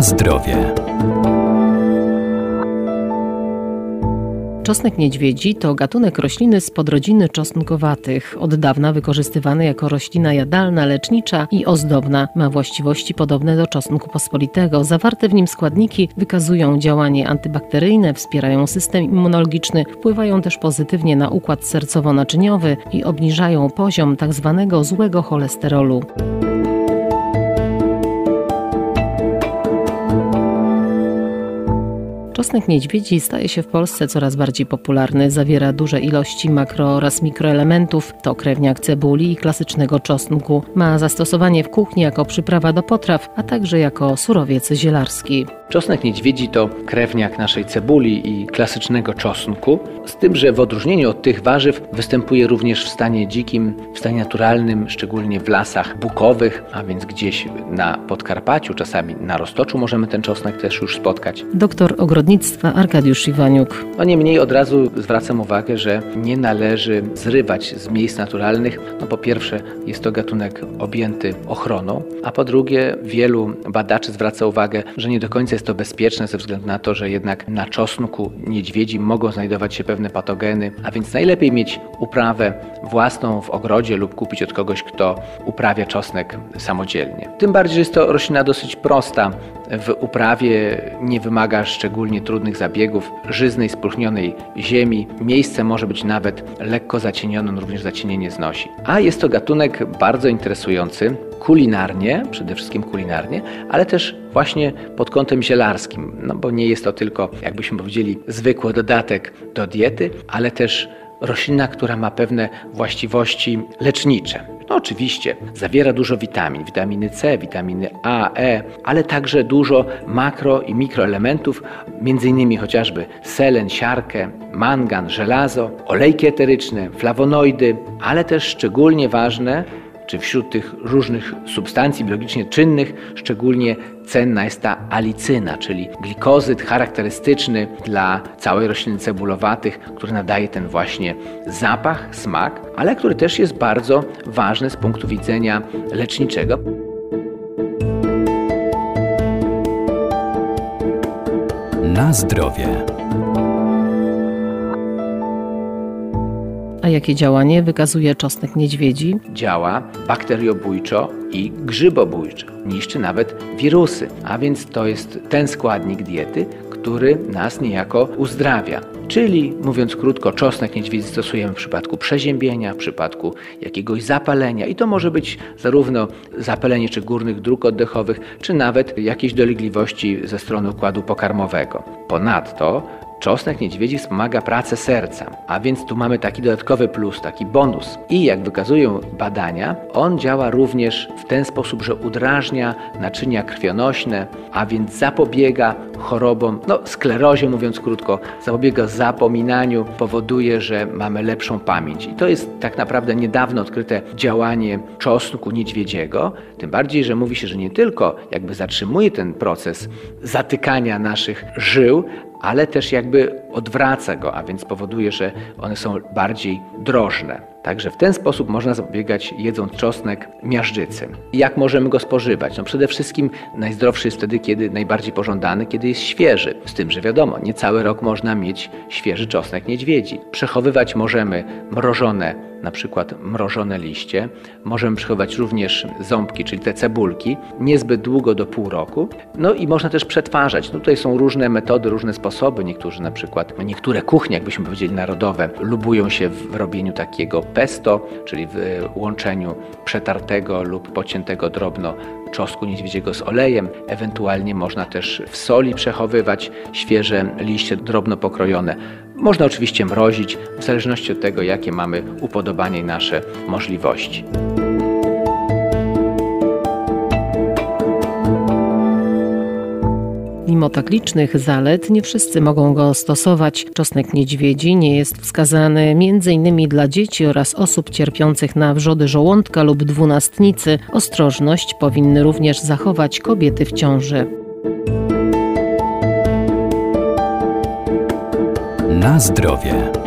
Zdrowie. Czosnek niedźwiedzi to gatunek rośliny z podrodziny czosnkowatych, od dawna wykorzystywany jako roślina jadalna, lecznicza i ozdobna. Ma właściwości podobne do czosnku pospolitego. Zawarte w nim składniki wykazują działanie antybakteryjne, wspierają system immunologiczny, wpływają też pozytywnie na układ sercowo-naczyniowy i obniżają poziom tzw. Tak złego cholesterolu. Czosnek niedźwiedzi staje się w Polsce coraz bardziej popularny. Zawiera duże ilości makro oraz mikroelementów. To krewniak cebuli i klasycznego czosnku. Ma zastosowanie w kuchni jako przyprawa do potraw, a także jako surowiec zielarski. Czosnek niedźwiedzi to krewniak naszej cebuli i klasycznego czosnku, z tym, że w odróżnieniu od tych warzyw występuje również w stanie dzikim, w stanie naturalnym, szczególnie w lasach bukowych, a więc gdzieś na Podkarpaciu, czasami na Roztoczu możemy ten czosnek też już spotkać. Doktor ogrodnictwa Arkadiusz Iwaniuk. No niemniej od razu zwracam uwagę, że nie należy zrywać z miejsc naturalnych. No po pierwsze jest to gatunek objęty ochroną, a po drugie wielu badaczy zwraca uwagę, że nie do końca jest to bezpieczne ze względu na to, że jednak na czosnku niedźwiedzi mogą znajdować się pewne patogeny, a więc najlepiej mieć uprawę własną w ogrodzie lub kupić od kogoś, kto uprawia czosnek samodzielnie. Tym bardziej, że jest to roślina dosyć prosta w uprawie, nie wymaga szczególnie trudnych zabiegów, żyznej, spróchnionej ziemi. Miejsce może być nawet lekko zacienione, on również zacienienie znosi. A jest to gatunek bardzo interesujący, kulinarnie, przede wszystkim kulinarnie, ale też właśnie pod kątem zielarskim, no bo nie jest to tylko, jakbyśmy powiedzieli, zwykły dodatek do diety, ale też roślina, która ma pewne właściwości lecznicze. No oczywiście, zawiera dużo witamin, witaminy C, witaminy A, E, ale także dużo makro i mikroelementów, m.in. chociażby selen, siarkę, mangan, żelazo, olejki eteryczne, flawonoidy, ale też szczególnie ważne czy wśród tych różnych substancji biologicznie czynnych szczególnie cenna jest ta alicyna, czyli glikozyt charakterystyczny dla całej rośliny cebulowatych, który nadaje ten właśnie zapach, smak, ale który też jest bardzo ważny z punktu widzenia leczniczego. Na zdrowie. Jakie działanie wykazuje czosnek niedźwiedzi? Działa bakteriobójczo i grzybobójczo. Niszczy nawet wirusy, a więc to jest ten składnik diety, który nas niejako uzdrawia. Czyli, mówiąc krótko, czosnek niedźwiedzi stosujemy w przypadku przeziębienia, w przypadku jakiegoś zapalenia i to może być zarówno zapalenie czy górnych dróg oddechowych, czy nawet jakieś dolegliwości ze strony układu pokarmowego. Ponadto Czosnek niedźwiedzi wspomaga pracę serca, a więc tu mamy taki dodatkowy plus, taki bonus. I jak wykazują badania, on działa również w ten sposób, że udrażnia naczynia krwionośne, a więc zapobiega chorobom, no sklerozie mówiąc krótko, zapobiega zapominaniu, powoduje, że mamy lepszą pamięć. I to jest tak naprawdę niedawno odkryte działanie czosnku niedźwiedziego, tym bardziej, że mówi się, że nie tylko jakby zatrzymuje ten proces zatykania naszych żył, ale też jakby odwraca go, a więc powoduje, że one są bardziej drożne. Także w ten sposób można zapobiegać jedząc czosnek miażdżycy. Jak możemy go spożywać? No przede wszystkim najzdrowszy jest wtedy, kiedy najbardziej pożądany, kiedy jest świeży. Z tym, że wiadomo, nie cały rok można mieć świeży czosnek niedźwiedzi. Przechowywać możemy mrożone na przykład mrożone liście. Możemy przechowywać również ząbki, czyli te cebulki, niezbyt długo do pół roku. No i można też przetwarzać. No tutaj są różne metody, różne sposoby. Niektórzy na przykład, niektóre kuchnie, jakbyśmy powiedzieli narodowe, lubują się w robieniu takiego pesto, czyli w łączeniu przetartego lub pociętego drobno czosnku niedźwiedziego z olejem. Ewentualnie można też w soli przechowywać świeże liście drobno pokrojone. Można oczywiście mrozić, w zależności od tego, jakie mamy upodobanie i nasze możliwości. Mimo tak licznych zalet, nie wszyscy mogą go stosować. Czosnek niedźwiedzi nie jest wskazany m.in. dla dzieci oraz osób cierpiących na wrzody żołądka lub dwunastnicy. Ostrożność powinny również zachować kobiety w ciąży. Na zdrowie.